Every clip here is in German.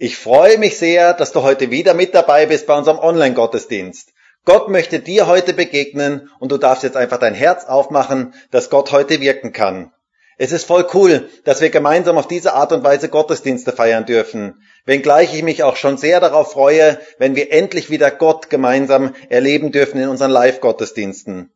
Ich freue mich sehr, dass du heute wieder mit dabei bist bei unserem Online-Gottesdienst. Gott möchte dir heute begegnen und du darfst jetzt einfach dein Herz aufmachen, dass Gott heute wirken kann. Es ist voll cool, dass wir gemeinsam auf diese Art und Weise Gottesdienste feiern dürfen, wenngleich ich mich auch schon sehr darauf freue, wenn wir endlich wieder Gott gemeinsam erleben dürfen in unseren Live-Gottesdiensten.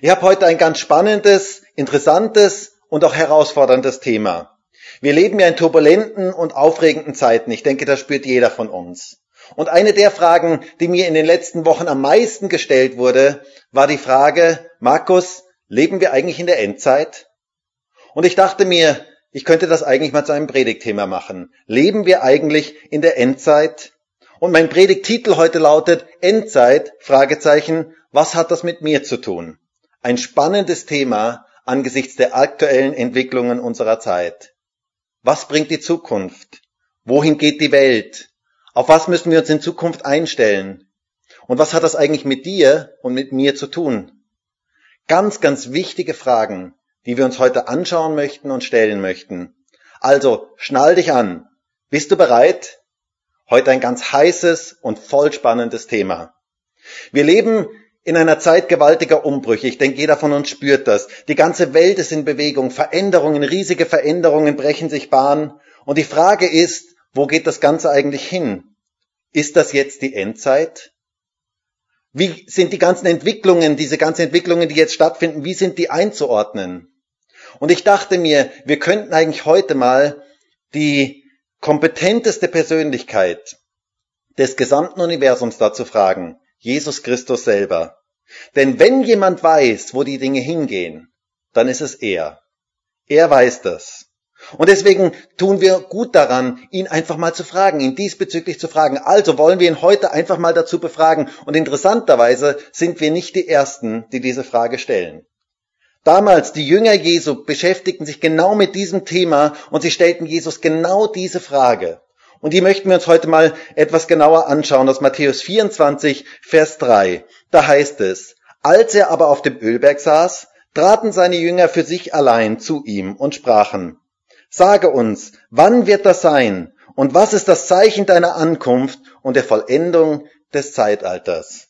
Ich habe heute ein ganz spannendes, interessantes und auch herausforderndes Thema. Wir leben ja in turbulenten und aufregenden Zeiten. Ich denke, das spürt jeder von uns. Und eine der Fragen, die mir in den letzten Wochen am meisten gestellt wurde, war die Frage, Markus, leben wir eigentlich in der Endzeit? Und ich dachte mir, ich könnte das eigentlich mal zu einem Predigtthema machen. Leben wir eigentlich in der Endzeit? Und mein Predigttitel heute lautet Endzeit, Fragezeichen, was hat das mit mir zu tun? Ein spannendes Thema angesichts der aktuellen Entwicklungen unserer Zeit. Was bringt die Zukunft? Wohin geht die Welt? Auf was müssen wir uns in Zukunft einstellen? Und was hat das eigentlich mit dir und mit mir zu tun? Ganz, ganz wichtige Fragen, die wir uns heute anschauen möchten und stellen möchten. Also, schnall dich an. Bist du bereit? Heute ein ganz heißes und voll spannendes Thema. Wir leben in einer Zeit gewaltiger Umbrüche. Ich denke, jeder von uns spürt das. Die ganze Welt ist in Bewegung. Veränderungen, riesige Veränderungen brechen sich Bahn. Und die Frage ist, wo geht das Ganze eigentlich hin? Ist das jetzt die Endzeit? Wie sind die ganzen Entwicklungen, diese ganzen Entwicklungen, die jetzt stattfinden, wie sind die einzuordnen? Und ich dachte mir, wir könnten eigentlich heute mal die kompetenteste Persönlichkeit des gesamten Universums dazu fragen, Jesus Christus selber. Denn wenn jemand weiß, wo die Dinge hingehen, dann ist es er. Er weiß das. Und deswegen tun wir gut daran, ihn einfach mal zu fragen, ihn diesbezüglich zu fragen. Also wollen wir ihn heute einfach mal dazu befragen. Und interessanterweise sind wir nicht die Ersten, die diese Frage stellen. Damals, die Jünger Jesu beschäftigten sich genau mit diesem Thema und sie stellten Jesus genau diese Frage. Und die möchten wir uns heute mal etwas genauer anschauen aus Matthäus 24, Vers 3. Da heißt es, als er aber auf dem Ölberg saß, traten seine Jünger für sich allein zu ihm und sprachen, Sage uns, wann wird das sein? Und was ist das Zeichen deiner Ankunft und der Vollendung des Zeitalters?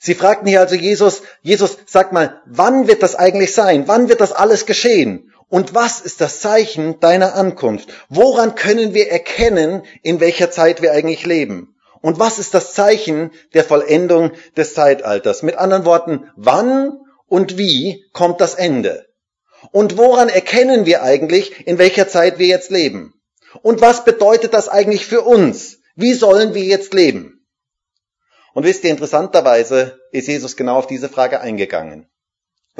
Sie fragten hier also Jesus, Jesus, sag mal, wann wird das eigentlich sein? Wann wird das alles geschehen? Und was ist das Zeichen deiner Ankunft? Woran können wir erkennen, in welcher Zeit wir eigentlich leben? Und was ist das Zeichen der Vollendung des Zeitalters? Mit anderen Worten, wann und wie kommt das Ende? Und woran erkennen wir eigentlich, in welcher Zeit wir jetzt leben? Und was bedeutet das eigentlich für uns? Wie sollen wir jetzt leben? Und wisst ihr, interessanterweise ist Jesus genau auf diese Frage eingegangen.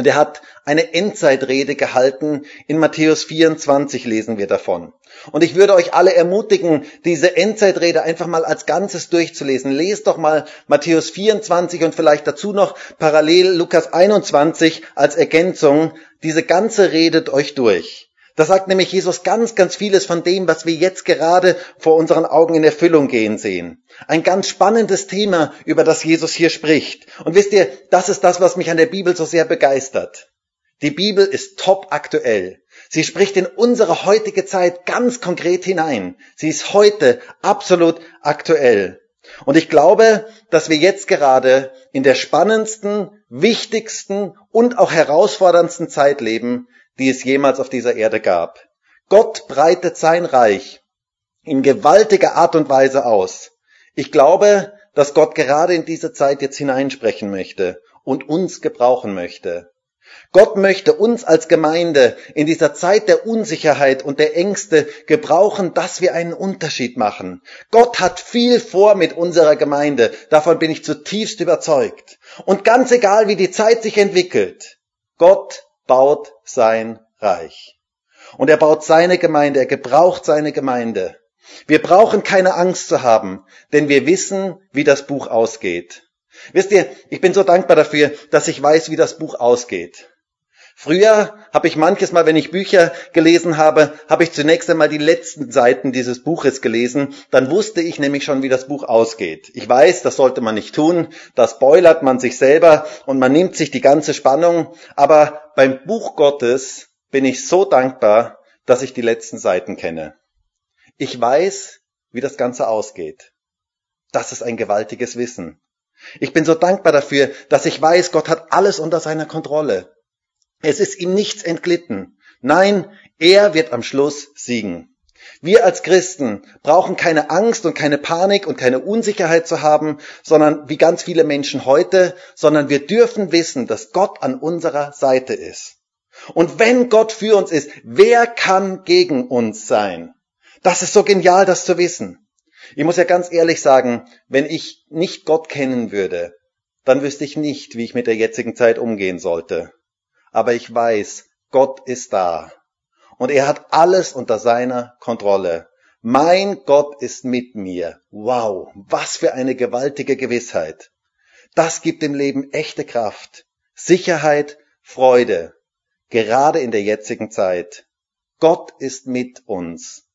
Und er hat eine Endzeitrede gehalten. In Matthäus 24 lesen wir davon. Und ich würde euch alle ermutigen, diese Endzeitrede einfach mal als Ganzes durchzulesen. Lest doch mal Matthäus 24 und vielleicht dazu noch parallel Lukas 21 als Ergänzung. Diese ganze redet euch durch. Da sagt nämlich Jesus ganz, ganz vieles von dem, was wir jetzt gerade vor unseren Augen in Erfüllung gehen sehen. Ein ganz spannendes Thema, über das Jesus hier spricht. Und wisst ihr, das ist das, was mich an der Bibel so sehr begeistert. Die Bibel ist top aktuell. Sie spricht in unsere heutige Zeit ganz konkret hinein. Sie ist heute absolut aktuell. Und ich glaube, dass wir jetzt gerade in der spannendsten, wichtigsten und auch herausforderndsten Zeit leben, die es jemals auf dieser Erde gab. Gott breitet sein Reich in gewaltiger Art und Weise aus. Ich glaube, dass Gott gerade in diese Zeit jetzt hineinsprechen möchte und uns gebrauchen möchte. Gott möchte uns als Gemeinde in dieser Zeit der Unsicherheit und der Ängste gebrauchen, dass wir einen Unterschied machen. Gott hat viel vor mit unserer Gemeinde. Davon bin ich zutiefst überzeugt. Und ganz egal, wie die Zeit sich entwickelt, Gott baut sein Reich. Und er baut seine Gemeinde, er gebraucht seine Gemeinde. Wir brauchen keine Angst zu haben, denn wir wissen, wie das Buch ausgeht. Wisst ihr, ich bin so dankbar dafür, dass ich weiß, wie das Buch ausgeht. Früher habe ich manches Mal, wenn ich Bücher gelesen habe, habe ich zunächst einmal die letzten Seiten dieses Buches gelesen. Dann wusste ich nämlich schon, wie das Buch ausgeht. Ich weiß, das sollte man nicht tun. Da spoilert man sich selber und man nimmt sich die ganze Spannung. Aber beim Buch Gottes bin ich so dankbar, dass ich die letzten Seiten kenne. Ich weiß, wie das Ganze ausgeht. Das ist ein gewaltiges Wissen. Ich bin so dankbar dafür, dass ich weiß, Gott hat alles unter seiner Kontrolle. Es ist ihm nichts entglitten. Nein, er wird am Schluss siegen. Wir als Christen brauchen keine Angst und keine Panik und keine Unsicherheit zu haben, sondern wie ganz viele Menschen heute, sondern wir dürfen wissen, dass Gott an unserer Seite ist. Und wenn Gott für uns ist, wer kann gegen uns sein? Das ist so genial, das zu wissen. Ich muss ja ganz ehrlich sagen, wenn ich nicht Gott kennen würde, dann wüsste ich nicht, wie ich mit der jetzigen Zeit umgehen sollte. Aber ich weiß, Gott ist da. Und er hat alles unter seiner Kontrolle. Mein Gott ist mit mir. Wow, was für eine gewaltige Gewissheit. Das gibt dem Leben echte Kraft, Sicherheit, Freude, gerade in der jetzigen Zeit. Gott ist mit uns.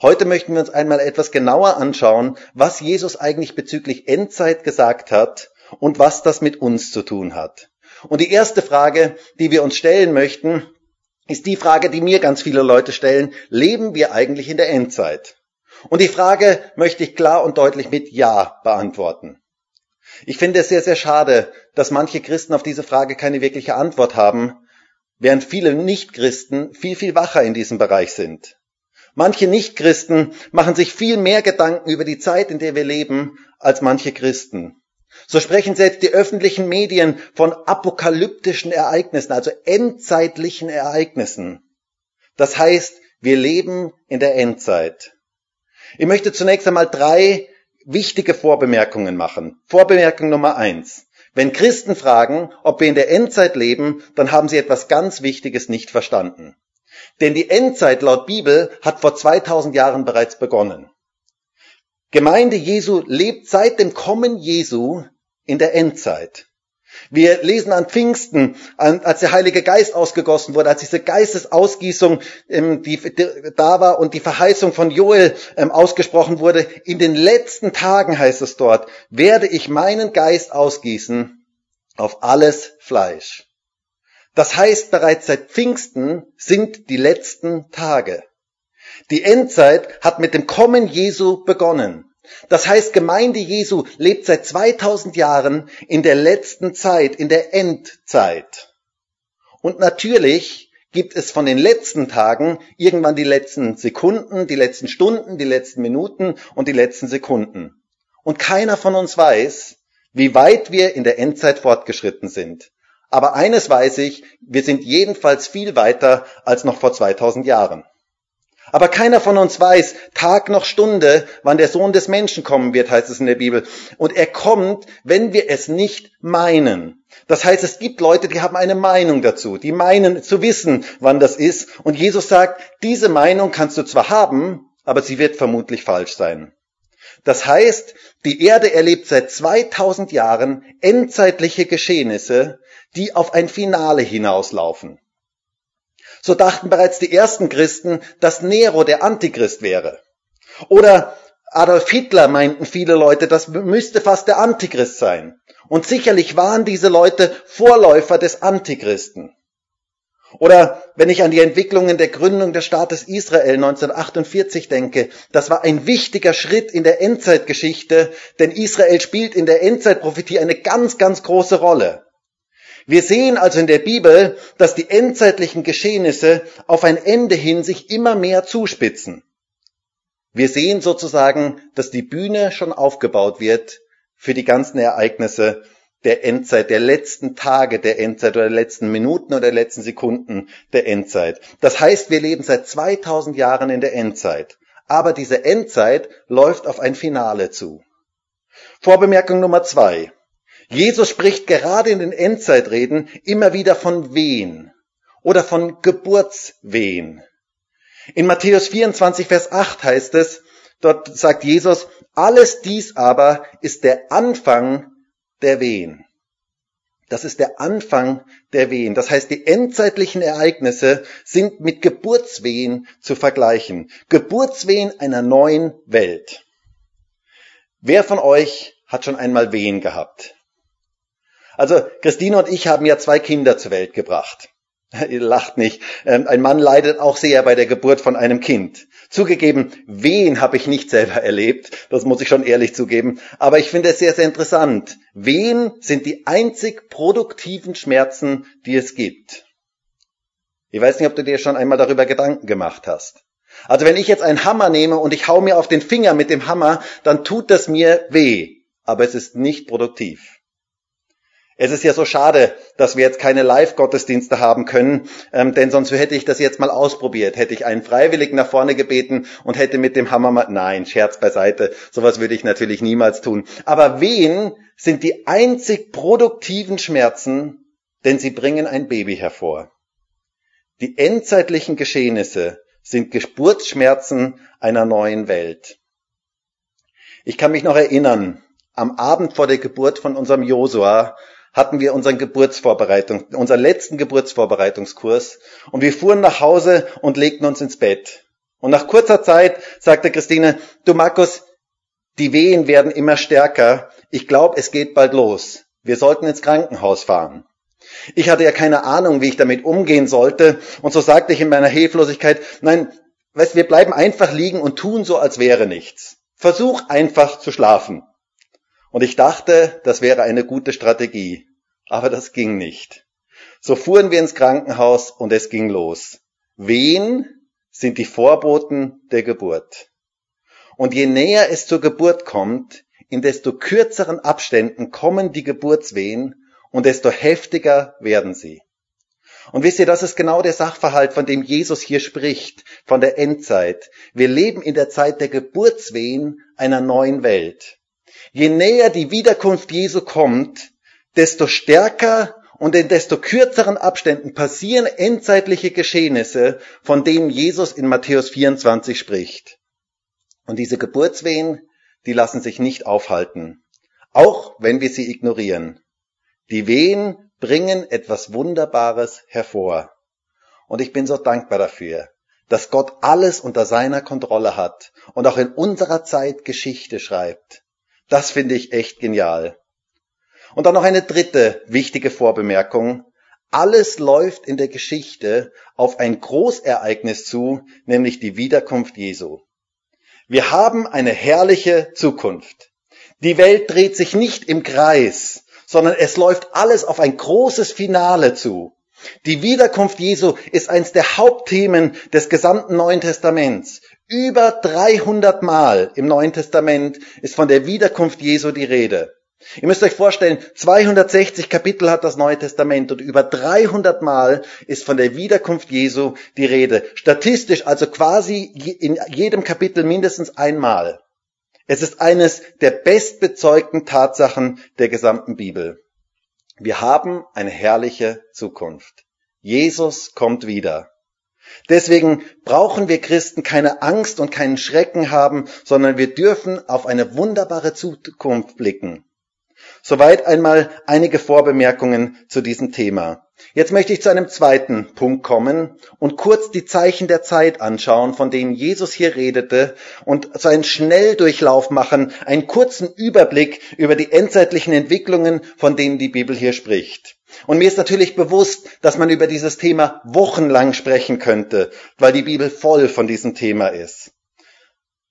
Heute möchten wir uns einmal etwas genauer anschauen, was Jesus eigentlich bezüglich Endzeit gesagt hat und was das mit uns zu tun hat. Und die erste Frage, die wir uns stellen möchten, ist die Frage, die mir ganz viele Leute stellen, leben wir eigentlich in der Endzeit? Und die Frage möchte ich klar und deutlich mit Ja beantworten. Ich finde es sehr, sehr schade, dass manche Christen auf diese Frage keine wirkliche Antwort haben, während viele Nichtchristen viel, viel wacher in diesem Bereich sind. Manche Nichtchristen machen sich viel mehr Gedanken über die Zeit, in der wir leben, als manche Christen. So sprechen selbst die öffentlichen Medien von apokalyptischen Ereignissen, also endzeitlichen Ereignissen. Das heißt, wir leben in der Endzeit. Ich möchte zunächst einmal drei wichtige Vorbemerkungen machen. Vorbemerkung Nummer eins. Wenn Christen fragen, ob wir in der Endzeit leben, dann haben sie etwas ganz Wichtiges nicht verstanden. Denn die Endzeit laut Bibel hat vor 2000 Jahren bereits begonnen. Gemeinde Jesu lebt seit dem Kommen Jesu in der Endzeit. Wir lesen an Pfingsten, als der Heilige Geist ausgegossen wurde, als diese Geistesausgießung ähm, die, da war und die Verheißung von Joel ähm, ausgesprochen wurde. In den letzten Tagen heißt es dort, werde ich meinen Geist ausgießen auf alles Fleisch. Das heißt, bereits seit Pfingsten sind die letzten Tage. Die Endzeit hat mit dem Kommen Jesu begonnen. Das heißt, Gemeinde Jesu lebt seit 2000 Jahren in der letzten Zeit, in der Endzeit. Und natürlich gibt es von den letzten Tagen irgendwann die letzten Sekunden, die letzten Stunden, die letzten Minuten und die letzten Sekunden. Und keiner von uns weiß, wie weit wir in der Endzeit fortgeschritten sind. Aber eines weiß ich, wir sind jedenfalls viel weiter als noch vor 2000 Jahren. Aber keiner von uns weiß Tag noch Stunde, wann der Sohn des Menschen kommen wird, heißt es in der Bibel. Und er kommt, wenn wir es nicht meinen. Das heißt, es gibt Leute, die haben eine Meinung dazu, die meinen zu wissen, wann das ist. Und Jesus sagt, diese Meinung kannst du zwar haben, aber sie wird vermutlich falsch sein. Das heißt, die Erde erlebt seit 2000 Jahren endzeitliche Geschehnisse, die auf ein Finale hinauslaufen. So dachten bereits die ersten Christen, dass Nero der Antichrist wäre. Oder Adolf Hitler meinten viele Leute, das müsste fast der Antichrist sein. Und sicherlich waren diese Leute Vorläufer des Antichristen. Oder wenn ich an die Entwicklungen der Gründung des Staates Israel 1948 denke, das war ein wichtiger Schritt in der Endzeitgeschichte, denn Israel spielt in der Endzeitprophetie eine ganz, ganz große Rolle. Wir sehen also in der Bibel, dass die endzeitlichen Geschehnisse auf ein Ende hin sich immer mehr zuspitzen. Wir sehen sozusagen, dass die Bühne schon aufgebaut wird für die ganzen Ereignisse der Endzeit, der letzten Tage der Endzeit oder der letzten Minuten oder der letzten Sekunden der Endzeit. Das heißt, wir leben seit 2000 Jahren in der Endzeit. Aber diese Endzeit läuft auf ein Finale zu. Vorbemerkung Nummer zwei. Jesus spricht gerade in den Endzeitreden immer wieder von Wehen oder von Geburtswehen. In Matthäus 24, Vers 8 heißt es, dort sagt Jesus, alles dies aber ist der Anfang der Wehen. Das ist der Anfang der Wehen. Das heißt, die endzeitlichen Ereignisse sind mit Geburtswehen zu vergleichen. Geburtswehen einer neuen Welt. Wer von euch hat schon einmal Wehen gehabt? Also Christine und ich haben ja zwei Kinder zur Welt gebracht. Ihr lacht nicht. Ähm, ein Mann leidet auch sehr bei der Geburt von einem Kind. Zugegeben, Wehen habe ich nicht selber erlebt, das muss ich schon ehrlich zugeben, aber ich finde es sehr, sehr interessant. Wehen sind die einzig produktiven Schmerzen, die es gibt. Ich weiß nicht, ob du dir schon einmal darüber Gedanken gemacht hast. Also wenn ich jetzt einen Hammer nehme und ich hau mir auf den Finger mit dem Hammer, dann tut das mir weh, aber es ist nicht produktiv. Es ist ja so schade, dass wir jetzt keine Live-Gottesdienste haben können, ähm, denn sonst hätte ich das jetzt mal ausprobiert. Hätte ich einen Freiwilligen nach vorne gebeten und hätte mit dem Hammer mal, nein, Scherz beiseite, sowas würde ich natürlich niemals tun. Aber wen sind die einzig produktiven Schmerzen, denn sie bringen ein Baby hervor. Die endzeitlichen Geschehnisse sind Geburtsschmerzen einer neuen Welt. Ich kann mich noch erinnern, am Abend vor der Geburt von unserem Josua hatten wir unseren Geburtsvorbereitung, unseren letzten Geburtsvorbereitungskurs und wir fuhren nach Hause und legten uns ins Bett. Und nach kurzer Zeit sagte Christine, du Markus, die Wehen werden immer stärker. Ich glaube, es geht bald los. Wir sollten ins Krankenhaus fahren. Ich hatte ja keine Ahnung, wie ich damit umgehen sollte. Und so sagte ich in meiner Hilflosigkeit, nein, weißt, wir bleiben einfach liegen und tun so, als wäre nichts. Versuch einfach zu schlafen. Und ich dachte, das wäre eine gute Strategie. Aber das ging nicht. So fuhren wir ins Krankenhaus und es ging los. Wen sind die Vorboten der Geburt? Und je näher es zur Geburt kommt, in desto kürzeren Abständen kommen die Geburtswehen und desto heftiger werden sie. Und wisst ihr, das ist genau der Sachverhalt, von dem Jesus hier spricht, von der Endzeit. Wir leben in der Zeit der Geburtswehen einer neuen Welt. Je näher die Wiederkunft Jesu kommt, desto stärker und in desto kürzeren Abständen passieren endzeitliche Geschehnisse, von denen Jesus in Matthäus 24 spricht. Und diese Geburtswehen, die lassen sich nicht aufhalten, auch wenn wir sie ignorieren. Die Wehen bringen etwas Wunderbares hervor. Und ich bin so dankbar dafür, dass Gott alles unter seiner Kontrolle hat und auch in unserer Zeit Geschichte schreibt. Das finde ich echt genial. Und dann noch eine dritte wichtige Vorbemerkung. Alles läuft in der Geschichte auf ein Großereignis zu, nämlich die Wiederkunft Jesu. Wir haben eine herrliche Zukunft. Die Welt dreht sich nicht im Kreis, sondern es läuft alles auf ein großes Finale zu. Die Wiederkunft Jesu ist eines der Hauptthemen des gesamten Neuen Testaments. Über 300 Mal im Neuen Testament ist von der Wiederkunft Jesu die Rede. Ihr müsst euch vorstellen, 260 Kapitel hat das Neue Testament und über 300 Mal ist von der Wiederkunft Jesu die Rede. Statistisch also quasi in jedem Kapitel mindestens einmal. Es ist eines der bestbezeugten Tatsachen der gesamten Bibel. Wir haben eine herrliche Zukunft. Jesus kommt wieder. Deswegen brauchen wir Christen keine Angst und keinen Schrecken haben, sondern wir dürfen auf eine wunderbare Zukunft blicken. Soweit einmal einige Vorbemerkungen zu diesem Thema. Jetzt möchte ich zu einem zweiten Punkt kommen und kurz die Zeichen der Zeit anschauen, von denen Jesus hier redete und so einen Schnelldurchlauf machen, einen kurzen Überblick über die endzeitlichen Entwicklungen, von denen die Bibel hier spricht. Und mir ist natürlich bewusst, dass man über dieses Thema wochenlang sprechen könnte, weil die Bibel voll von diesem Thema ist.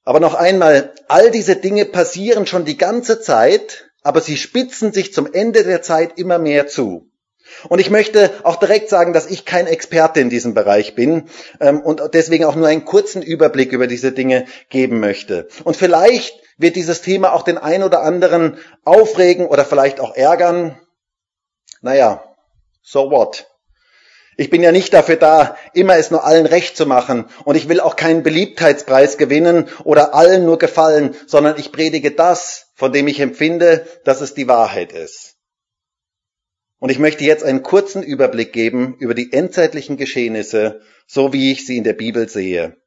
Aber noch einmal, all diese Dinge passieren schon die ganze Zeit, aber sie spitzen sich zum Ende der Zeit immer mehr zu. Und ich möchte auch direkt sagen, dass ich kein Experte in diesem Bereich bin ähm, und deswegen auch nur einen kurzen Überblick über diese Dinge geben möchte. Und vielleicht wird dieses Thema auch den einen oder anderen aufregen oder vielleicht auch ärgern. Naja, so what? Ich bin ja nicht dafür da, immer es nur allen recht zu machen. Und ich will auch keinen Beliebtheitspreis gewinnen oder allen nur gefallen, sondern ich predige das, von dem ich empfinde, dass es die Wahrheit ist. Und ich möchte jetzt einen kurzen Überblick geben über die endzeitlichen Geschehnisse, so wie ich sie in der Bibel sehe.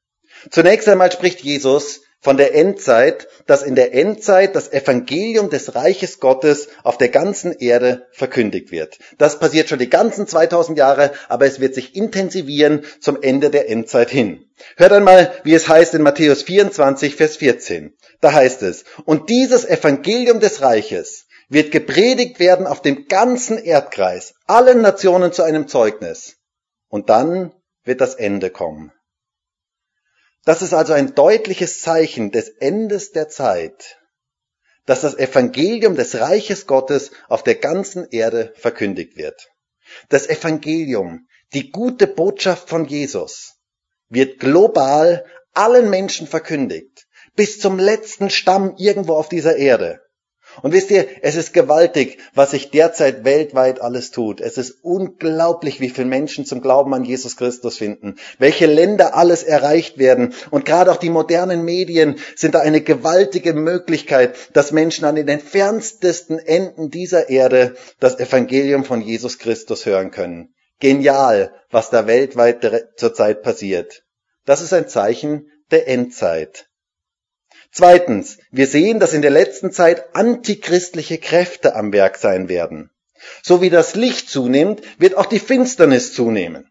Zunächst einmal spricht Jesus von der Endzeit, dass in der Endzeit das Evangelium des Reiches Gottes auf der ganzen Erde verkündigt wird. Das passiert schon die ganzen 2000 Jahre, aber es wird sich intensivieren zum Ende der Endzeit hin. Hört einmal, wie es heißt in Matthäus 24, Vers 14. Da heißt es, und dieses Evangelium des Reiches wird gepredigt werden auf dem ganzen Erdkreis, allen Nationen zu einem Zeugnis. Und dann wird das Ende kommen. Das ist also ein deutliches Zeichen des Endes der Zeit, dass das Evangelium des Reiches Gottes auf der ganzen Erde verkündigt wird. Das Evangelium, die gute Botschaft von Jesus, wird global allen Menschen verkündigt, bis zum letzten Stamm irgendwo auf dieser Erde. Und wisst ihr, es ist gewaltig, was sich derzeit weltweit alles tut. Es ist unglaublich, wie viele Menschen zum Glauben an Jesus Christus finden, welche Länder alles erreicht werden. Und gerade auch die modernen Medien sind da eine gewaltige Möglichkeit, dass Menschen an den entferntesten Enden dieser Erde das Evangelium von Jesus Christus hören können. Genial, was da weltweit zurzeit passiert. Das ist ein Zeichen der Endzeit. Zweitens, wir sehen, dass in der letzten Zeit antichristliche Kräfte am Werk sein werden. So wie das Licht zunimmt, wird auch die Finsternis zunehmen.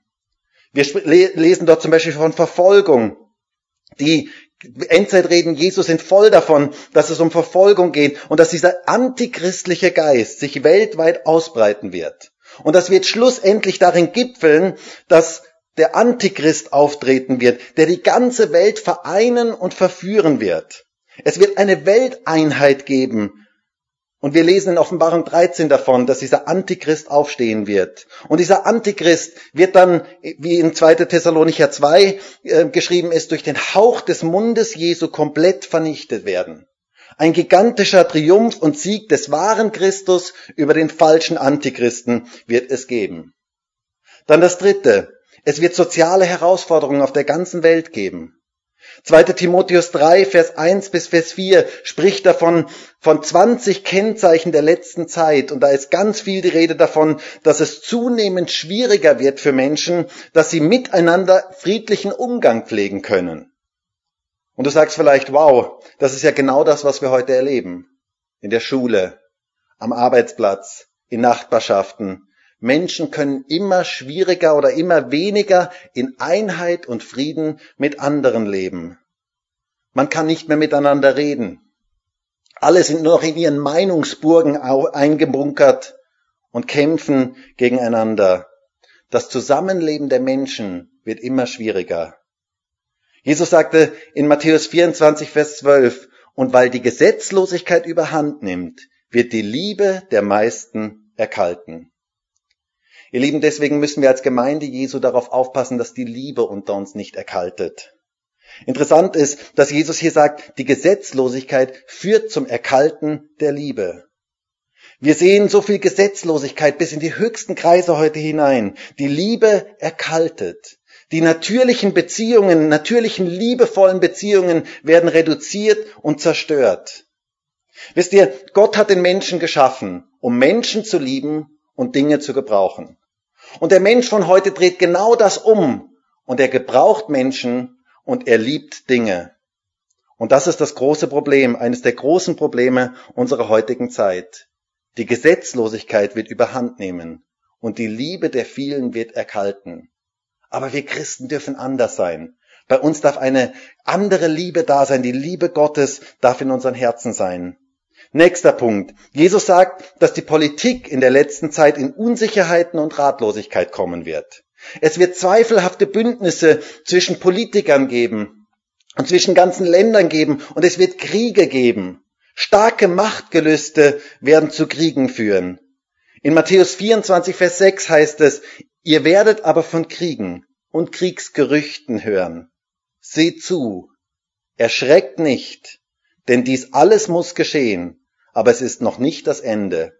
Wir lesen dort zum Beispiel von Verfolgung. Die Endzeitreden Jesus sind voll davon, dass es um Verfolgung geht und dass dieser antichristliche Geist sich weltweit ausbreiten wird. Und das wird schlussendlich darin gipfeln, dass der Antichrist auftreten wird, der die ganze Welt vereinen und verführen wird. Es wird eine Welteinheit geben. Und wir lesen in Offenbarung 13 davon, dass dieser Antichrist aufstehen wird. Und dieser Antichrist wird dann, wie in 2. Thessalonicher 2 äh, geschrieben ist, durch den Hauch des Mundes Jesu komplett vernichtet werden. Ein gigantischer Triumph und Sieg des wahren Christus über den falschen Antichristen wird es geben. Dann das dritte. Es wird soziale Herausforderungen auf der ganzen Welt geben. 2. Timotheus 3, Vers 1 bis Vers 4 spricht davon, von 20 Kennzeichen der letzten Zeit. Und da ist ganz viel die Rede davon, dass es zunehmend schwieriger wird für Menschen, dass sie miteinander friedlichen Umgang pflegen können. Und du sagst vielleicht, wow, das ist ja genau das, was wir heute erleben. In der Schule, am Arbeitsplatz, in Nachbarschaften, Menschen können immer schwieriger oder immer weniger in Einheit und Frieden mit anderen leben. Man kann nicht mehr miteinander reden. Alle sind nur noch in ihren Meinungsburgen eingebunkert und kämpfen gegeneinander. Das Zusammenleben der Menschen wird immer schwieriger. Jesus sagte in Matthäus 24, Vers 12, und weil die Gesetzlosigkeit überhand nimmt, wird die Liebe der meisten erkalten. Ihr Lieben, deswegen müssen wir als Gemeinde Jesu darauf aufpassen, dass die Liebe unter uns nicht erkaltet. Interessant ist, dass Jesus hier sagt, die Gesetzlosigkeit führt zum Erkalten der Liebe. Wir sehen so viel Gesetzlosigkeit bis in die höchsten Kreise heute hinein. Die Liebe erkaltet. Die natürlichen Beziehungen, natürlichen liebevollen Beziehungen werden reduziert und zerstört. Wisst ihr, Gott hat den Menschen geschaffen, um Menschen zu lieben und Dinge zu gebrauchen. Und der Mensch von heute dreht genau das um. Und er gebraucht Menschen und er liebt Dinge. Und das ist das große Problem, eines der großen Probleme unserer heutigen Zeit. Die Gesetzlosigkeit wird überhand nehmen und die Liebe der vielen wird erkalten. Aber wir Christen dürfen anders sein. Bei uns darf eine andere Liebe da sein. Die Liebe Gottes darf in unseren Herzen sein. Nächster Punkt. Jesus sagt, dass die Politik in der letzten Zeit in Unsicherheiten und Ratlosigkeit kommen wird. Es wird zweifelhafte Bündnisse zwischen Politikern geben und zwischen ganzen Ländern geben und es wird Kriege geben. Starke Machtgelüste werden zu Kriegen führen. In Matthäus 24, Vers 6 heißt es, ihr werdet aber von Kriegen und Kriegsgerüchten hören. Seht zu, erschreckt nicht, denn dies alles muss geschehen, aber es ist noch nicht das Ende.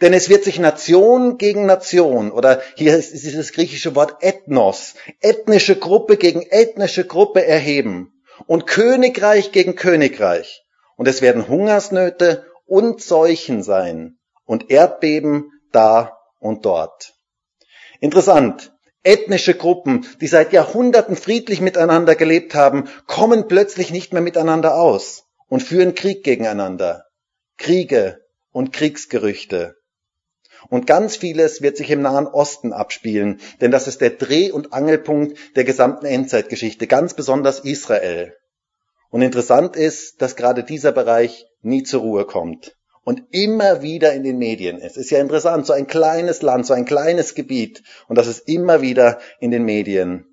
Denn es wird sich Nation gegen Nation oder hier ist dieses griechische Wort Ethnos, ethnische Gruppe gegen ethnische Gruppe erheben und Königreich gegen Königreich. Und es werden Hungersnöte und Seuchen sein und Erdbeben da und dort. Interessant. Ethnische Gruppen, die seit Jahrhunderten friedlich miteinander gelebt haben, kommen plötzlich nicht mehr miteinander aus und führen Krieg gegeneinander. Kriege und Kriegsgerüchte. Und ganz vieles wird sich im Nahen Osten abspielen, denn das ist der Dreh- und Angelpunkt der gesamten Endzeitgeschichte, ganz besonders Israel. Und interessant ist, dass gerade dieser Bereich nie zur Ruhe kommt und immer wieder in den Medien ist. Ist ja interessant, so ein kleines Land, so ein kleines Gebiet und das ist immer wieder in den Medien.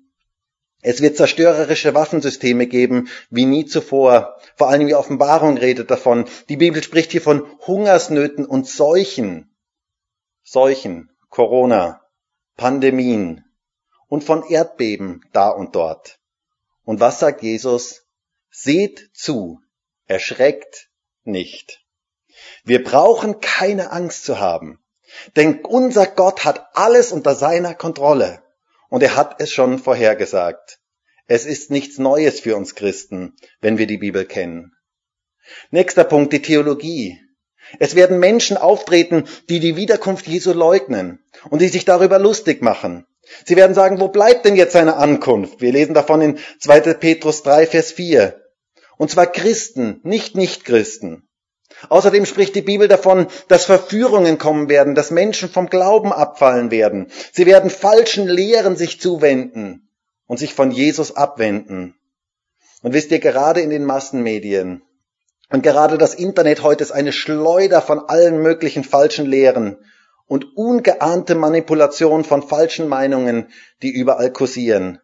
Es wird zerstörerische Waffensysteme geben wie nie zuvor. Vor allem die Offenbarung redet davon. Die Bibel spricht hier von Hungersnöten und Seuchen. Seuchen, Corona, Pandemien und von Erdbeben da und dort. Und was sagt Jesus? Seht zu, erschreckt nicht. Wir brauchen keine Angst zu haben, denn unser Gott hat alles unter seiner Kontrolle. Und er hat es schon vorhergesagt. Es ist nichts Neues für uns Christen, wenn wir die Bibel kennen. Nächster Punkt, die Theologie. Es werden Menschen auftreten, die die Wiederkunft Jesu leugnen und die sich darüber lustig machen. Sie werden sagen, wo bleibt denn jetzt seine Ankunft? Wir lesen davon in 2. Petrus 3, Vers 4. Und zwar Christen, nicht Nichtchristen. Außerdem spricht die Bibel davon, dass Verführungen kommen werden, dass Menschen vom Glauben abfallen werden. Sie werden falschen Lehren sich zuwenden und sich von Jesus abwenden. Und wisst ihr, gerade in den Massenmedien und gerade das Internet heute ist eine Schleuder von allen möglichen falschen Lehren und ungeahnte Manipulation von falschen Meinungen, die überall kursieren.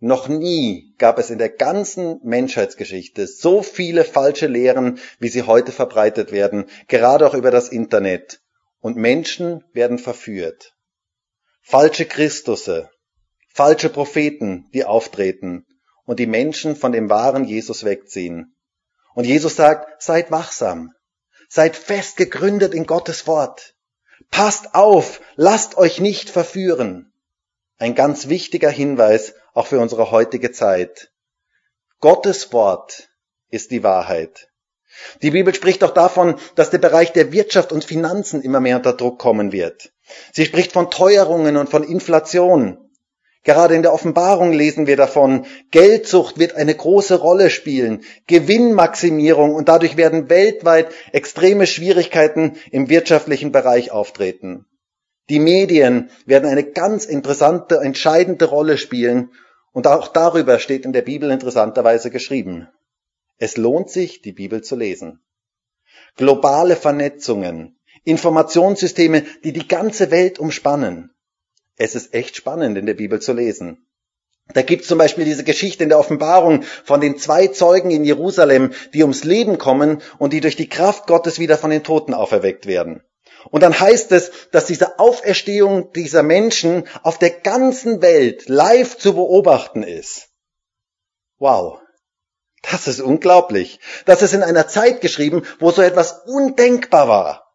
Noch nie gab es in der ganzen Menschheitsgeschichte so viele falsche Lehren, wie sie heute verbreitet werden, gerade auch über das Internet. Und Menschen werden verführt. Falsche Christusse, falsche Propheten, die auftreten und die Menschen von dem wahren Jesus wegziehen. Und Jesus sagt, seid wachsam, seid fest gegründet in Gottes Wort. Passt auf, lasst euch nicht verführen. Ein ganz wichtiger Hinweis auch für unsere heutige Zeit. Gottes Wort ist die Wahrheit. Die Bibel spricht auch davon, dass der Bereich der Wirtschaft und Finanzen immer mehr unter Druck kommen wird. Sie spricht von Teuerungen und von Inflation. Gerade in der Offenbarung lesen wir davon, Geldsucht wird eine große Rolle spielen, Gewinnmaximierung und dadurch werden weltweit extreme Schwierigkeiten im wirtschaftlichen Bereich auftreten. Die Medien werden eine ganz interessante, entscheidende Rolle spielen und auch darüber steht in der Bibel interessanterweise geschrieben. Es lohnt sich, die Bibel zu lesen. Globale Vernetzungen, Informationssysteme, die die ganze Welt umspannen. Es ist echt spannend, in der Bibel zu lesen. Da gibt es zum Beispiel diese Geschichte in der Offenbarung von den zwei Zeugen in Jerusalem, die ums Leben kommen und die durch die Kraft Gottes wieder von den Toten auferweckt werden. Und dann heißt es, dass diese Auferstehung dieser Menschen auf der ganzen Welt live zu beobachten ist. Wow. Das ist unglaublich. Das ist in einer Zeit geschrieben, wo so etwas undenkbar war.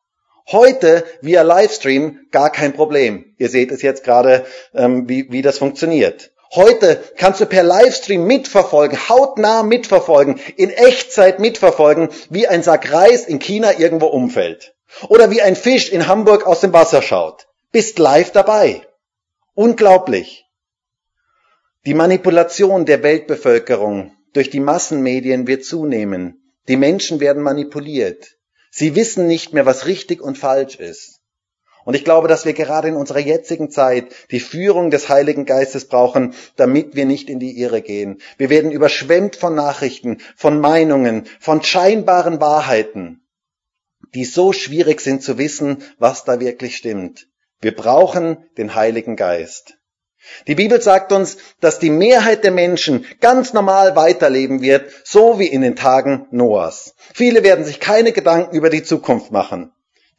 Heute via Livestream gar kein Problem. Ihr seht es jetzt gerade, ähm, wie, wie das funktioniert. Heute kannst du per Livestream mitverfolgen, hautnah mitverfolgen, in Echtzeit mitverfolgen, wie ein Sack Reis in China irgendwo umfällt. Oder wie ein Fisch in Hamburg aus dem Wasser schaut. Bist live dabei. Unglaublich. Die Manipulation der Weltbevölkerung durch die Massenmedien wird zunehmen. Die Menschen werden manipuliert. Sie wissen nicht mehr, was richtig und falsch ist. Und ich glaube, dass wir gerade in unserer jetzigen Zeit die Führung des Heiligen Geistes brauchen, damit wir nicht in die Irre gehen. Wir werden überschwemmt von Nachrichten, von Meinungen, von scheinbaren Wahrheiten die so schwierig sind zu wissen, was da wirklich stimmt. Wir brauchen den Heiligen Geist. Die Bibel sagt uns, dass die Mehrheit der Menschen ganz normal weiterleben wird, so wie in den Tagen Noahs. Viele werden sich keine Gedanken über die Zukunft machen.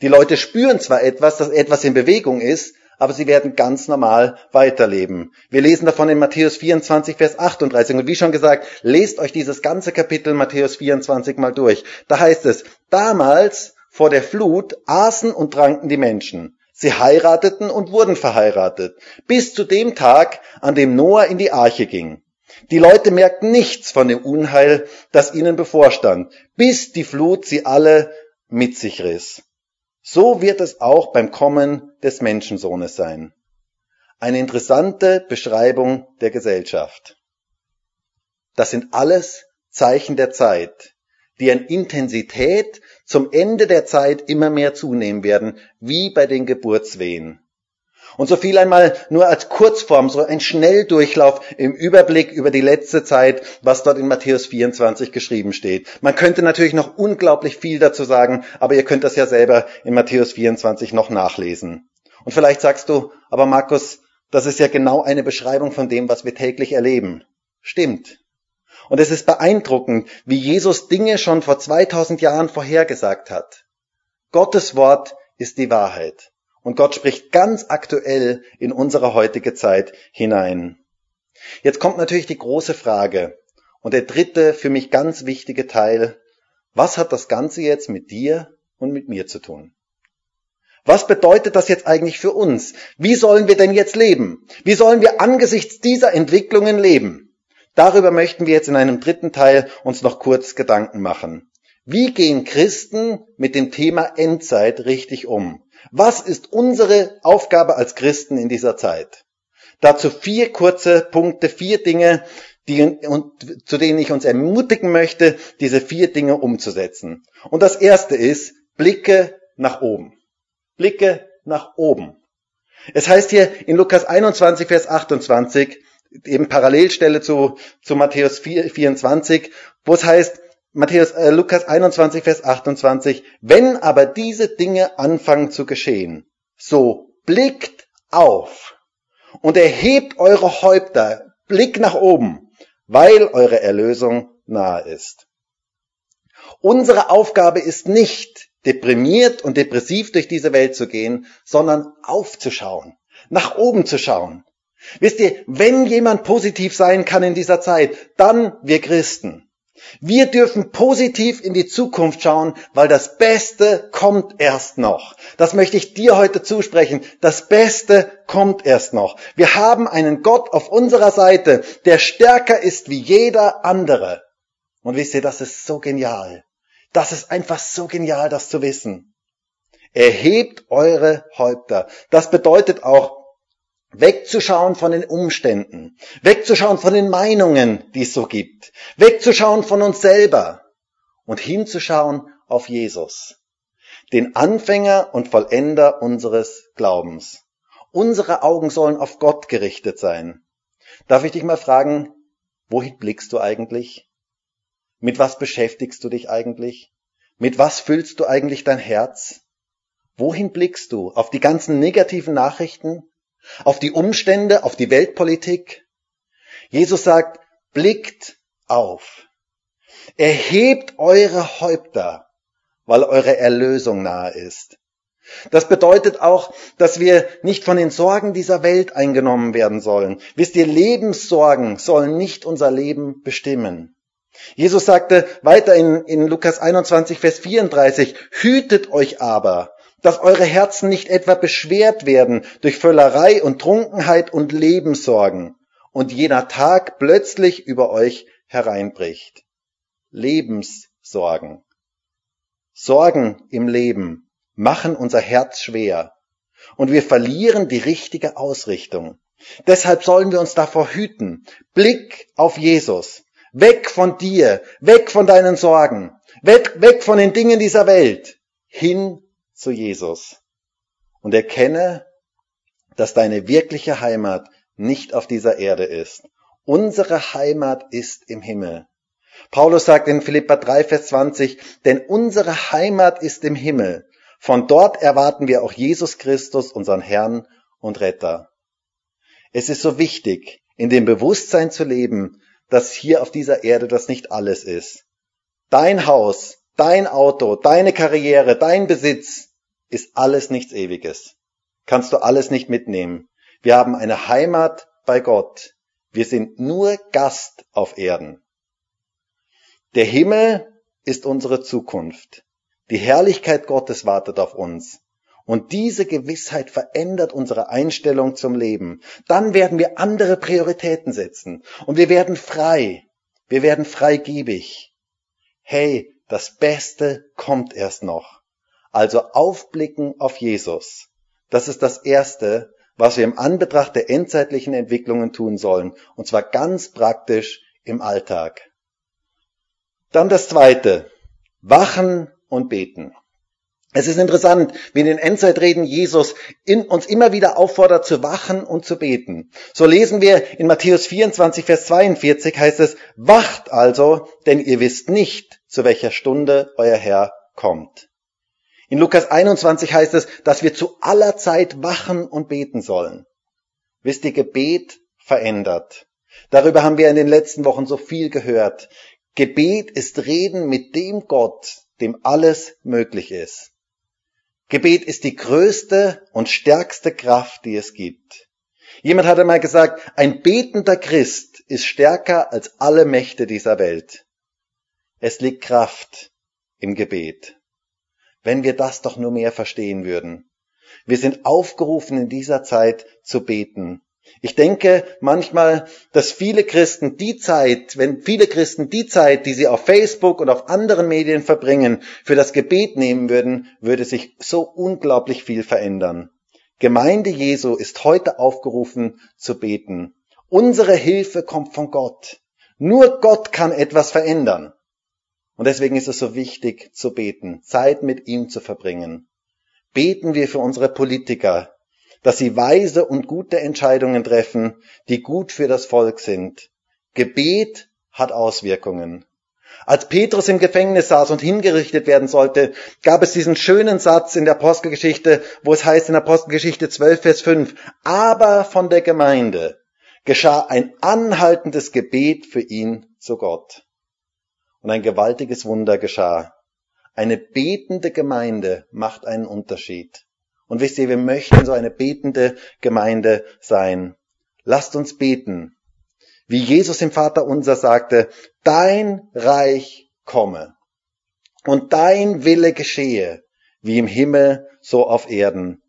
Die Leute spüren zwar etwas, dass etwas in Bewegung ist, aber sie werden ganz normal weiterleben. Wir lesen davon in Matthäus 24, Vers 38. Und wie schon gesagt, lest euch dieses ganze Kapitel Matthäus 24 mal durch. Da heißt es, damals vor der Flut aßen und tranken die Menschen. Sie heirateten und wurden verheiratet, bis zu dem Tag, an dem Noah in die Arche ging. Die Leute merkten nichts von dem Unheil, das ihnen bevorstand, bis die Flut sie alle mit sich riss. So wird es auch beim Kommen des Menschensohnes sein. Eine interessante Beschreibung der Gesellschaft. Das sind alles Zeichen der Zeit, die an Intensität zum Ende der Zeit immer mehr zunehmen werden, wie bei den Geburtswehen. Und so viel einmal nur als Kurzform, so ein Schnelldurchlauf im Überblick über die letzte Zeit, was dort in Matthäus 24 geschrieben steht. Man könnte natürlich noch unglaublich viel dazu sagen, aber ihr könnt das ja selber in Matthäus 24 noch nachlesen. Und vielleicht sagst du, aber Markus, das ist ja genau eine Beschreibung von dem, was wir täglich erleben. stimmt. Und es ist beeindruckend, wie Jesus Dinge schon vor 2000 Jahren vorhergesagt hat. Gottes Wort ist die Wahrheit. Und Gott spricht ganz aktuell in unsere heutige Zeit hinein. Jetzt kommt natürlich die große Frage und der dritte für mich ganz wichtige Teil. Was hat das Ganze jetzt mit dir und mit mir zu tun? Was bedeutet das jetzt eigentlich für uns? Wie sollen wir denn jetzt leben? Wie sollen wir angesichts dieser Entwicklungen leben? Darüber möchten wir jetzt in einem dritten Teil uns noch kurz Gedanken machen. Wie gehen Christen mit dem Thema Endzeit richtig um? Was ist unsere Aufgabe als Christen in dieser Zeit? Dazu vier kurze Punkte, vier Dinge, die, und, zu denen ich uns ermutigen möchte, diese vier Dinge umzusetzen. Und das erste ist, blicke nach oben. Blicke nach oben. Es heißt hier in Lukas 21, Vers 28, eben Parallelstelle zu, zu Matthäus 4, 24, wo es heißt, Matthäus, äh, Lukas 21, Vers 28, wenn aber diese Dinge anfangen zu geschehen, so blickt auf und erhebt eure Häupter, Blick nach oben, weil eure Erlösung nahe ist. Unsere Aufgabe ist nicht, deprimiert und depressiv durch diese Welt zu gehen, sondern aufzuschauen, nach oben zu schauen. Wisst ihr, wenn jemand positiv sein kann in dieser Zeit, dann wir Christen. Wir dürfen positiv in die Zukunft schauen, weil das Beste kommt erst noch. Das möchte ich dir heute zusprechen. Das Beste kommt erst noch. Wir haben einen Gott auf unserer Seite, der stärker ist wie jeder andere. Und wisst ihr, das ist so genial. Das ist einfach so genial, das zu wissen. Erhebt eure Häupter. Das bedeutet auch, wegzuschauen von den Umständen, wegzuschauen von den Meinungen, die es so gibt, wegzuschauen von uns selber und hinzuschauen auf Jesus, den Anfänger und Vollender unseres Glaubens. Unsere Augen sollen auf Gott gerichtet sein. Darf ich dich mal fragen, wohin blickst du eigentlich? Mit was beschäftigst du dich eigentlich? Mit was füllst du eigentlich dein Herz? Wohin blickst du? Auf die ganzen negativen Nachrichten? Auf die Umstände? Auf die Weltpolitik? Jesus sagt, blickt auf. Erhebt eure Häupter, weil eure Erlösung nahe ist. Das bedeutet auch, dass wir nicht von den Sorgen dieser Welt eingenommen werden sollen. Wisst ihr, Lebenssorgen sollen nicht unser Leben bestimmen. Jesus sagte weiter in, in Lukas 21, Vers 34, hütet euch aber, dass eure Herzen nicht etwa beschwert werden durch Völlerei und Trunkenheit und Lebenssorgen und jener Tag plötzlich über euch hereinbricht. Lebenssorgen. Sorgen im Leben machen unser Herz schwer und wir verlieren die richtige Ausrichtung. Deshalb sollen wir uns davor hüten. Blick auf Jesus. Weg von dir, weg von deinen Sorgen, weg, weg von den Dingen dieser Welt, hin zu Jesus. Und erkenne, dass deine wirkliche Heimat nicht auf dieser Erde ist. Unsere Heimat ist im Himmel. Paulus sagt in Philippa 3, Vers 20, denn unsere Heimat ist im Himmel. Von dort erwarten wir auch Jesus Christus, unseren Herrn und Retter. Es ist so wichtig, in dem Bewusstsein zu leben, dass hier auf dieser Erde das nicht alles ist. Dein Haus, dein Auto, deine Karriere, dein Besitz ist alles nichts Ewiges. Kannst du alles nicht mitnehmen. Wir haben eine Heimat bei Gott. Wir sind nur Gast auf Erden. Der Himmel ist unsere Zukunft. Die Herrlichkeit Gottes wartet auf uns. Und diese Gewissheit verändert unsere Einstellung zum Leben. Dann werden wir andere Prioritäten setzen und wir werden frei. Wir werden freigebig. Hey, das Beste kommt erst noch. Also aufblicken auf Jesus. Das ist das Erste, was wir im Anbetracht der endzeitlichen Entwicklungen tun sollen. Und zwar ganz praktisch im Alltag. Dann das Zweite. Wachen und beten. Es ist interessant, wie in den Endzeitreden Jesus in uns immer wieder auffordert zu wachen und zu beten. So lesen wir in Matthäus 24, Vers 42 heißt es, wacht also, denn ihr wisst nicht, zu welcher Stunde euer Herr kommt. In Lukas 21 heißt es, dass wir zu aller Zeit wachen und beten sollen. Wisst ihr, Gebet verändert. Darüber haben wir in den letzten Wochen so viel gehört. Gebet ist Reden mit dem Gott, dem alles möglich ist. Gebet ist die größte und stärkste Kraft, die es gibt. Jemand hat einmal gesagt, ein betender Christ ist stärker als alle Mächte dieser Welt. Es liegt Kraft im Gebet. Wenn wir das doch nur mehr verstehen würden. Wir sind aufgerufen in dieser Zeit zu beten. Ich denke manchmal, dass viele Christen die Zeit, wenn viele Christen die Zeit, die sie auf Facebook und auf anderen Medien verbringen, für das Gebet nehmen würden, würde sich so unglaublich viel verändern. Gemeinde Jesu ist heute aufgerufen zu beten. Unsere Hilfe kommt von Gott. Nur Gott kann etwas verändern. Und deswegen ist es so wichtig zu beten, Zeit mit ihm zu verbringen. Beten wir für unsere Politiker, dass sie weise und gute Entscheidungen treffen, die gut für das Volk sind. Gebet hat Auswirkungen. Als Petrus im Gefängnis saß und hingerichtet werden sollte, gab es diesen schönen Satz in der Apostelgeschichte, wo es heißt in Apostelgeschichte 12, Vers 5, aber von der Gemeinde geschah ein anhaltendes Gebet für ihn zu Gott. Und ein gewaltiges Wunder geschah. Eine betende Gemeinde macht einen Unterschied. Und wisst ihr, wir möchten so eine betende Gemeinde sein. Lasst uns beten. Wie Jesus im Vater unser sagte, dein Reich komme und dein Wille geschehe, wie im Himmel, so auf Erden.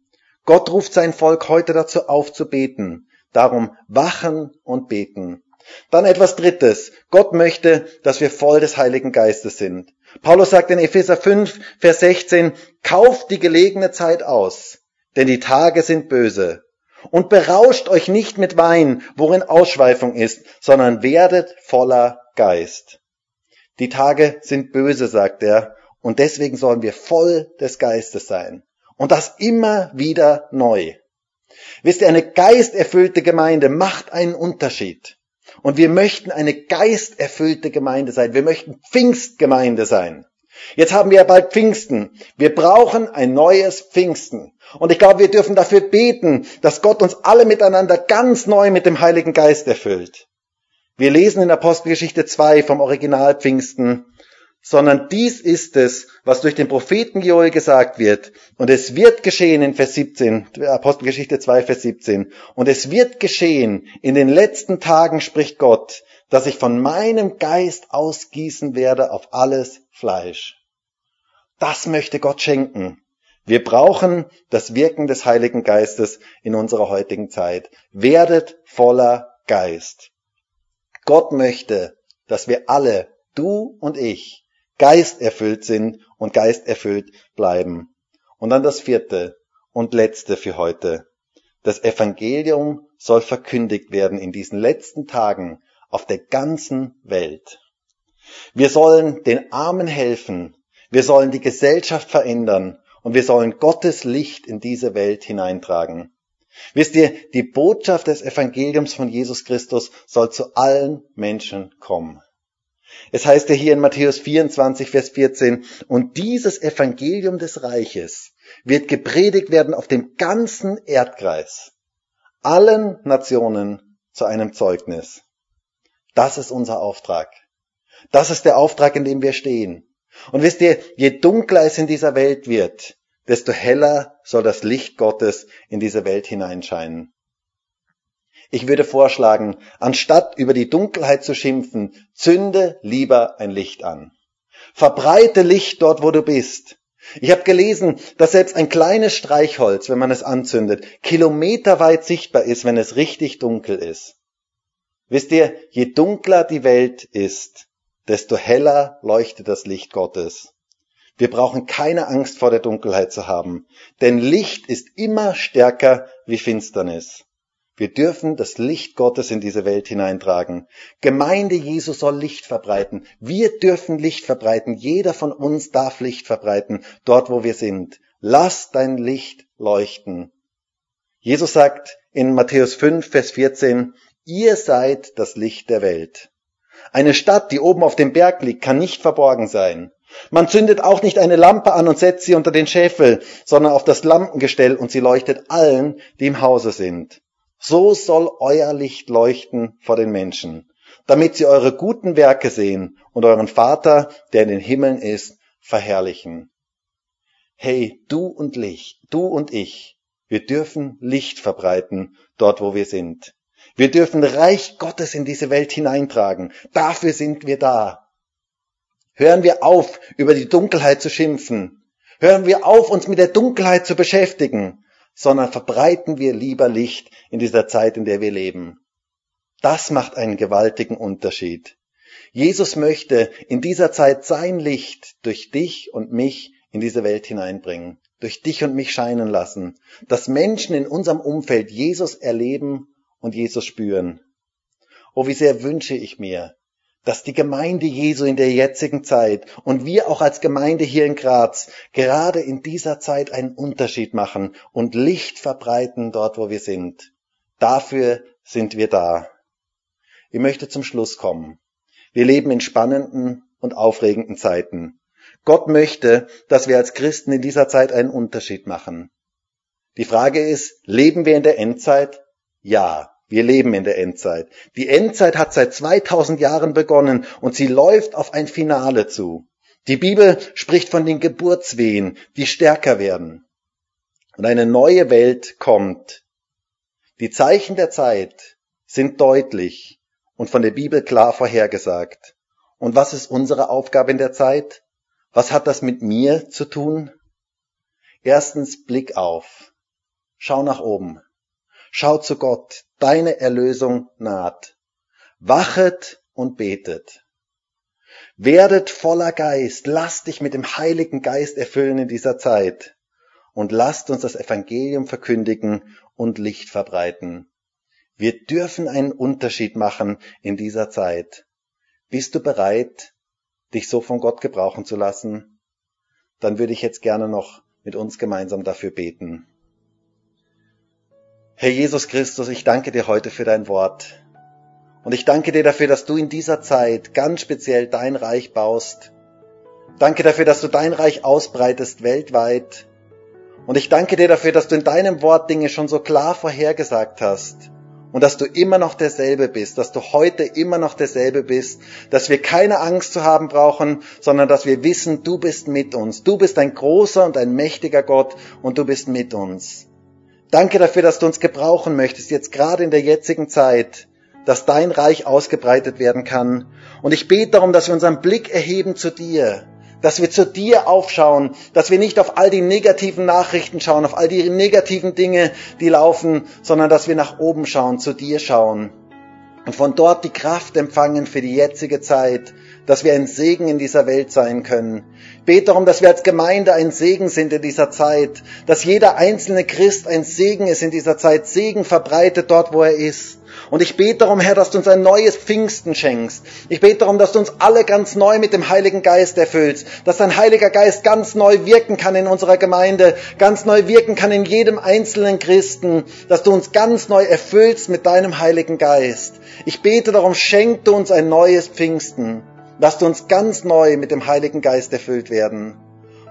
Gott ruft sein Volk heute dazu auf zu beten. Darum wachen und beten. Dann etwas Drittes. Gott möchte, dass wir voll des Heiligen Geistes sind. Paulus sagt in Epheser 5, Vers 16, kauft die gelegene Zeit aus, denn die Tage sind böse. Und berauscht euch nicht mit Wein, worin Ausschweifung ist, sondern werdet voller Geist. Die Tage sind böse, sagt er, und deswegen sollen wir voll des Geistes sein. Und das immer wieder neu. Wisst ihr, eine geisterfüllte Gemeinde macht einen Unterschied. Und wir möchten eine geisterfüllte Gemeinde sein. Wir möchten Pfingstgemeinde sein. Jetzt haben wir ja bald Pfingsten. Wir brauchen ein neues Pfingsten. Und ich glaube, wir dürfen dafür beten, dass Gott uns alle miteinander ganz neu mit dem Heiligen Geist erfüllt. Wir lesen in Apostelgeschichte 2 vom Original Pfingsten, sondern dies ist es, was durch den Propheten Joel gesagt wird. Und es wird geschehen in Vers 17, Apostelgeschichte 2, Vers 17. Und es wird geschehen in den letzten Tagen, spricht Gott, dass ich von meinem Geist ausgießen werde auf alles Fleisch. Das möchte Gott schenken. Wir brauchen das Wirken des Heiligen Geistes in unserer heutigen Zeit. Werdet voller Geist. Gott möchte, dass wir alle, du und ich, geisterfüllt sind und geisterfüllt bleiben. Und dann das vierte und letzte für heute. Das Evangelium soll verkündigt werden in diesen letzten Tagen auf der ganzen Welt. Wir sollen den Armen helfen. Wir sollen die Gesellschaft verändern und wir sollen Gottes Licht in diese Welt hineintragen. Wisst ihr, die Botschaft des Evangeliums von Jesus Christus soll zu allen Menschen kommen. Es heißt ja hier in Matthäus 24, Vers 14, und dieses Evangelium des Reiches wird gepredigt werden auf dem ganzen Erdkreis, allen Nationen zu einem Zeugnis. Das ist unser Auftrag. Das ist der Auftrag, in dem wir stehen. Und wisst ihr, je dunkler es in dieser Welt wird, desto heller soll das Licht Gottes in diese Welt hineinscheinen. Ich würde vorschlagen, anstatt über die Dunkelheit zu schimpfen, zünde lieber ein Licht an. Verbreite Licht dort, wo du bist. Ich habe gelesen, dass selbst ein kleines Streichholz, wenn man es anzündet, kilometerweit sichtbar ist, wenn es richtig dunkel ist. Wisst ihr, je dunkler die Welt ist, desto heller leuchtet das Licht Gottes. Wir brauchen keine Angst vor der Dunkelheit zu haben, denn Licht ist immer stärker wie Finsternis. Wir dürfen das Licht Gottes in diese Welt hineintragen. Gemeinde Jesu soll Licht verbreiten. Wir dürfen Licht verbreiten. Jeder von uns darf Licht verbreiten, dort wo wir sind. Lass dein Licht leuchten. Jesus sagt in Matthäus 5, Vers 14, ihr seid das Licht der Welt. Eine Stadt, die oben auf dem Berg liegt, kann nicht verborgen sein. Man zündet auch nicht eine Lampe an und setzt sie unter den Schäfel, sondern auf das Lampengestell und sie leuchtet allen, die im Hause sind. So soll euer Licht leuchten vor den Menschen, damit sie eure guten Werke sehen und euren Vater, der in den Himmeln ist, verherrlichen. Hey, du und Licht, du und ich, wir dürfen Licht verbreiten dort, wo wir sind. Wir dürfen Reich Gottes in diese Welt hineintragen. Dafür sind wir da. Hören wir auf, über die Dunkelheit zu schimpfen. Hören wir auf, uns mit der Dunkelheit zu beschäftigen, sondern verbreiten wir lieber Licht in dieser Zeit, in der wir leben. Das macht einen gewaltigen Unterschied. Jesus möchte in dieser Zeit sein Licht durch dich und mich in diese Welt hineinbringen, durch dich und mich scheinen lassen, dass Menschen in unserem Umfeld Jesus erleben und Jesus spüren. Oh, wie sehr wünsche ich mir, dass die Gemeinde Jesu in der jetzigen Zeit und wir auch als Gemeinde hier in Graz gerade in dieser Zeit einen Unterschied machen und Licht verbreiten dort, wo wir sind. Dafür sind wir da. Ich möchte zum Schluss kommen. Wir leben in spannenden und aufregenden Zeiten. Gott möchte, dass wir als Christen in dieser Zeit einen Unterschied machen. Die Frage ist, leben wir in der Endzeit? Ja, wir leben in der Endzeit. Die Endzeit hat seit 2000 Jahren begonnen und sie läuft auf ein Finale zu. Die Bibel spricht von den Geburtswehen, die stärker werden. Und eine neue Welt kommt. Die Zeichen der Zeit sind deutlich und von der Bibel klar vorhergesagt. Und was ist unsere Aufgabe in der Zeit? Was hat das mit mir zu tun? Erstens Blick auf. Schau nach oben. Schau zu Gott, deine Erlösung naht. Wachet und betet. Werdet voller Geist, lasst dich mit dem Heiligen Geist erfüllen in dieser Zeit und lasst uns das Evangelium verkündigen und Licht verbreiten. Wir dürfen einen Unterschied machen in dieser Zeit. Bist du bereit, dich so von Gott gebrauchen zu lassen? Dann würde ich jetzt gerne noch mit uns gemeinsam dafür beten. Herr Jesus Christus, ich danke dir heute für dein Wort. Und ich danke dir dafür, dass du in dieser Zeit ganz speziell dein Reich baust. Danke dafür, dass du dein Reich ausbreitest weltweit. Und ich danke dir dafür, dass du in deinem Wort Dinge schon so klar vorhergesagt hast. Und dass du immer noch derselbe bist, dass du heute immer noch derselbe bist, dass wir keine Angst zu haben brauchen, sondern dass wir wissen, du bist mit uns. Du bist ein großer und ein mächtiger Gott und du bist mit uns. Danke dafür, dass du uns gebrauchen möchtest, jetzt gerade in der jetzigen Zeit, dass dein Reich ausgebreitet werden kann. Und ich bete darum, dass wir unseren Blick erheben zu dir, dass wir zu dir aufschauen, dass wir nicht auf all die negativen Nachrichten schauen, auf all die negativen Dinge, die laufen, sondern dass wir nach oben schauen, zu dir schauen und von dort die Kraft empfangen für die jetzige Zeit, dass wir ein Segen in dieser Welt sein können. bete darum, dass wir als Gemeinde ein Segen sind in dieser Zeit, dass jeder einzelne Christ ein Segen ist in dieser Zeit, Segen verbreitet dort, wo er ist. Und ich bete darum, Herr, dass du uns ein neues Pfingsten schenkst. Ich bete darum, dass du uns alle ganz neu mit dem Heiligen Geist erfüllst, dass dein Heiliger Geist ganz neu wirken kann in unserer Gemeinde, ganz neu wirken kann in jedem einzelnen Christen, dass du uns ganz neu erfüllst mit deinem Heiligen Geist. Ich bete darum, schenk du uns ein neues Pfingsten. Lass uns ganz neu mit dem Heiligen Geist erfüllt werden.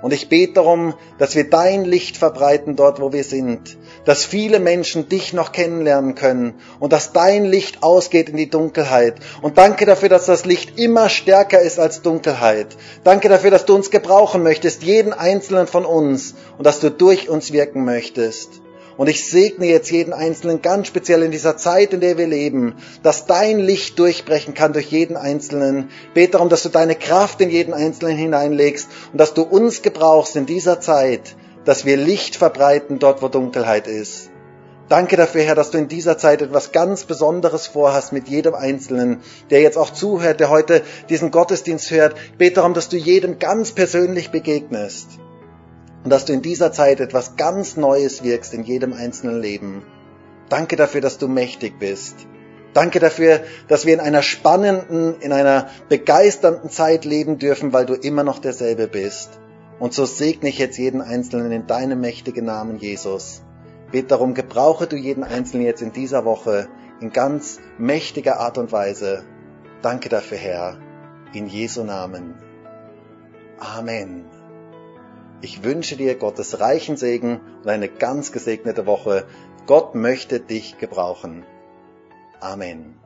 Und ich bete darum, dass wir dein Licht verbreiten dort, wo wir sind, dass viele Menschen dich noch kennenlernen können und dass dein Licht ausgeht in die Dunkelheit. Und danke dafür, dass das Licht immer stärker ist als Dunkelheit. Danke dafür, dass du uns gebrauchen möchtest, jeden einzelnen von uns, und dass du durch uns wirken möchtest. Und ich segne jetzt jeden Einzelnen ganz speziell in dieser Zeit, in der wir leben, dass dein Licht durchbrechen kann durch jeden Einzelnen. Bete darum, dass du deine Kraft in jeden Einzelnen hineinlegst und dass du uns gebrauchst in dieser Zeit, dass wir Licht verbreiten dort, wo Dunkelheit ist. Danke dafür, Herr, dass du in dieser Zeit etwas ganz Besonderes vorhast mit jedem Einzelnen, der jetzt auch zuhört, der heute diesen Gottesdienst hört. Bete darum, dass du jedem ganz persönlich begegnest und dass du in dieser Zeit etwas ganz Neues wirkst in jedem einzelnen Leben. Danke dafür, dass du mächtig bist. Danke dafür, dass wir in einer spannenden, in einer begeisternden Zeit leben dürfen, weil du immer noch derselbe bist. Und so segne ich jetzt jeden Einzelnen in deinem mächtigen Namen, Jesus. Bet darum, gebrauche du jeden Einzelnen jetzt in dieser Woche in ganz mächtiger Art und Weise. Danke dafür, Herr. In Jesu Namen. Amen. Ich wünsche dir Gottes reichen Segen und eine ganz gesegnete Woche. Gott möchte dich gebrauchen. Amen.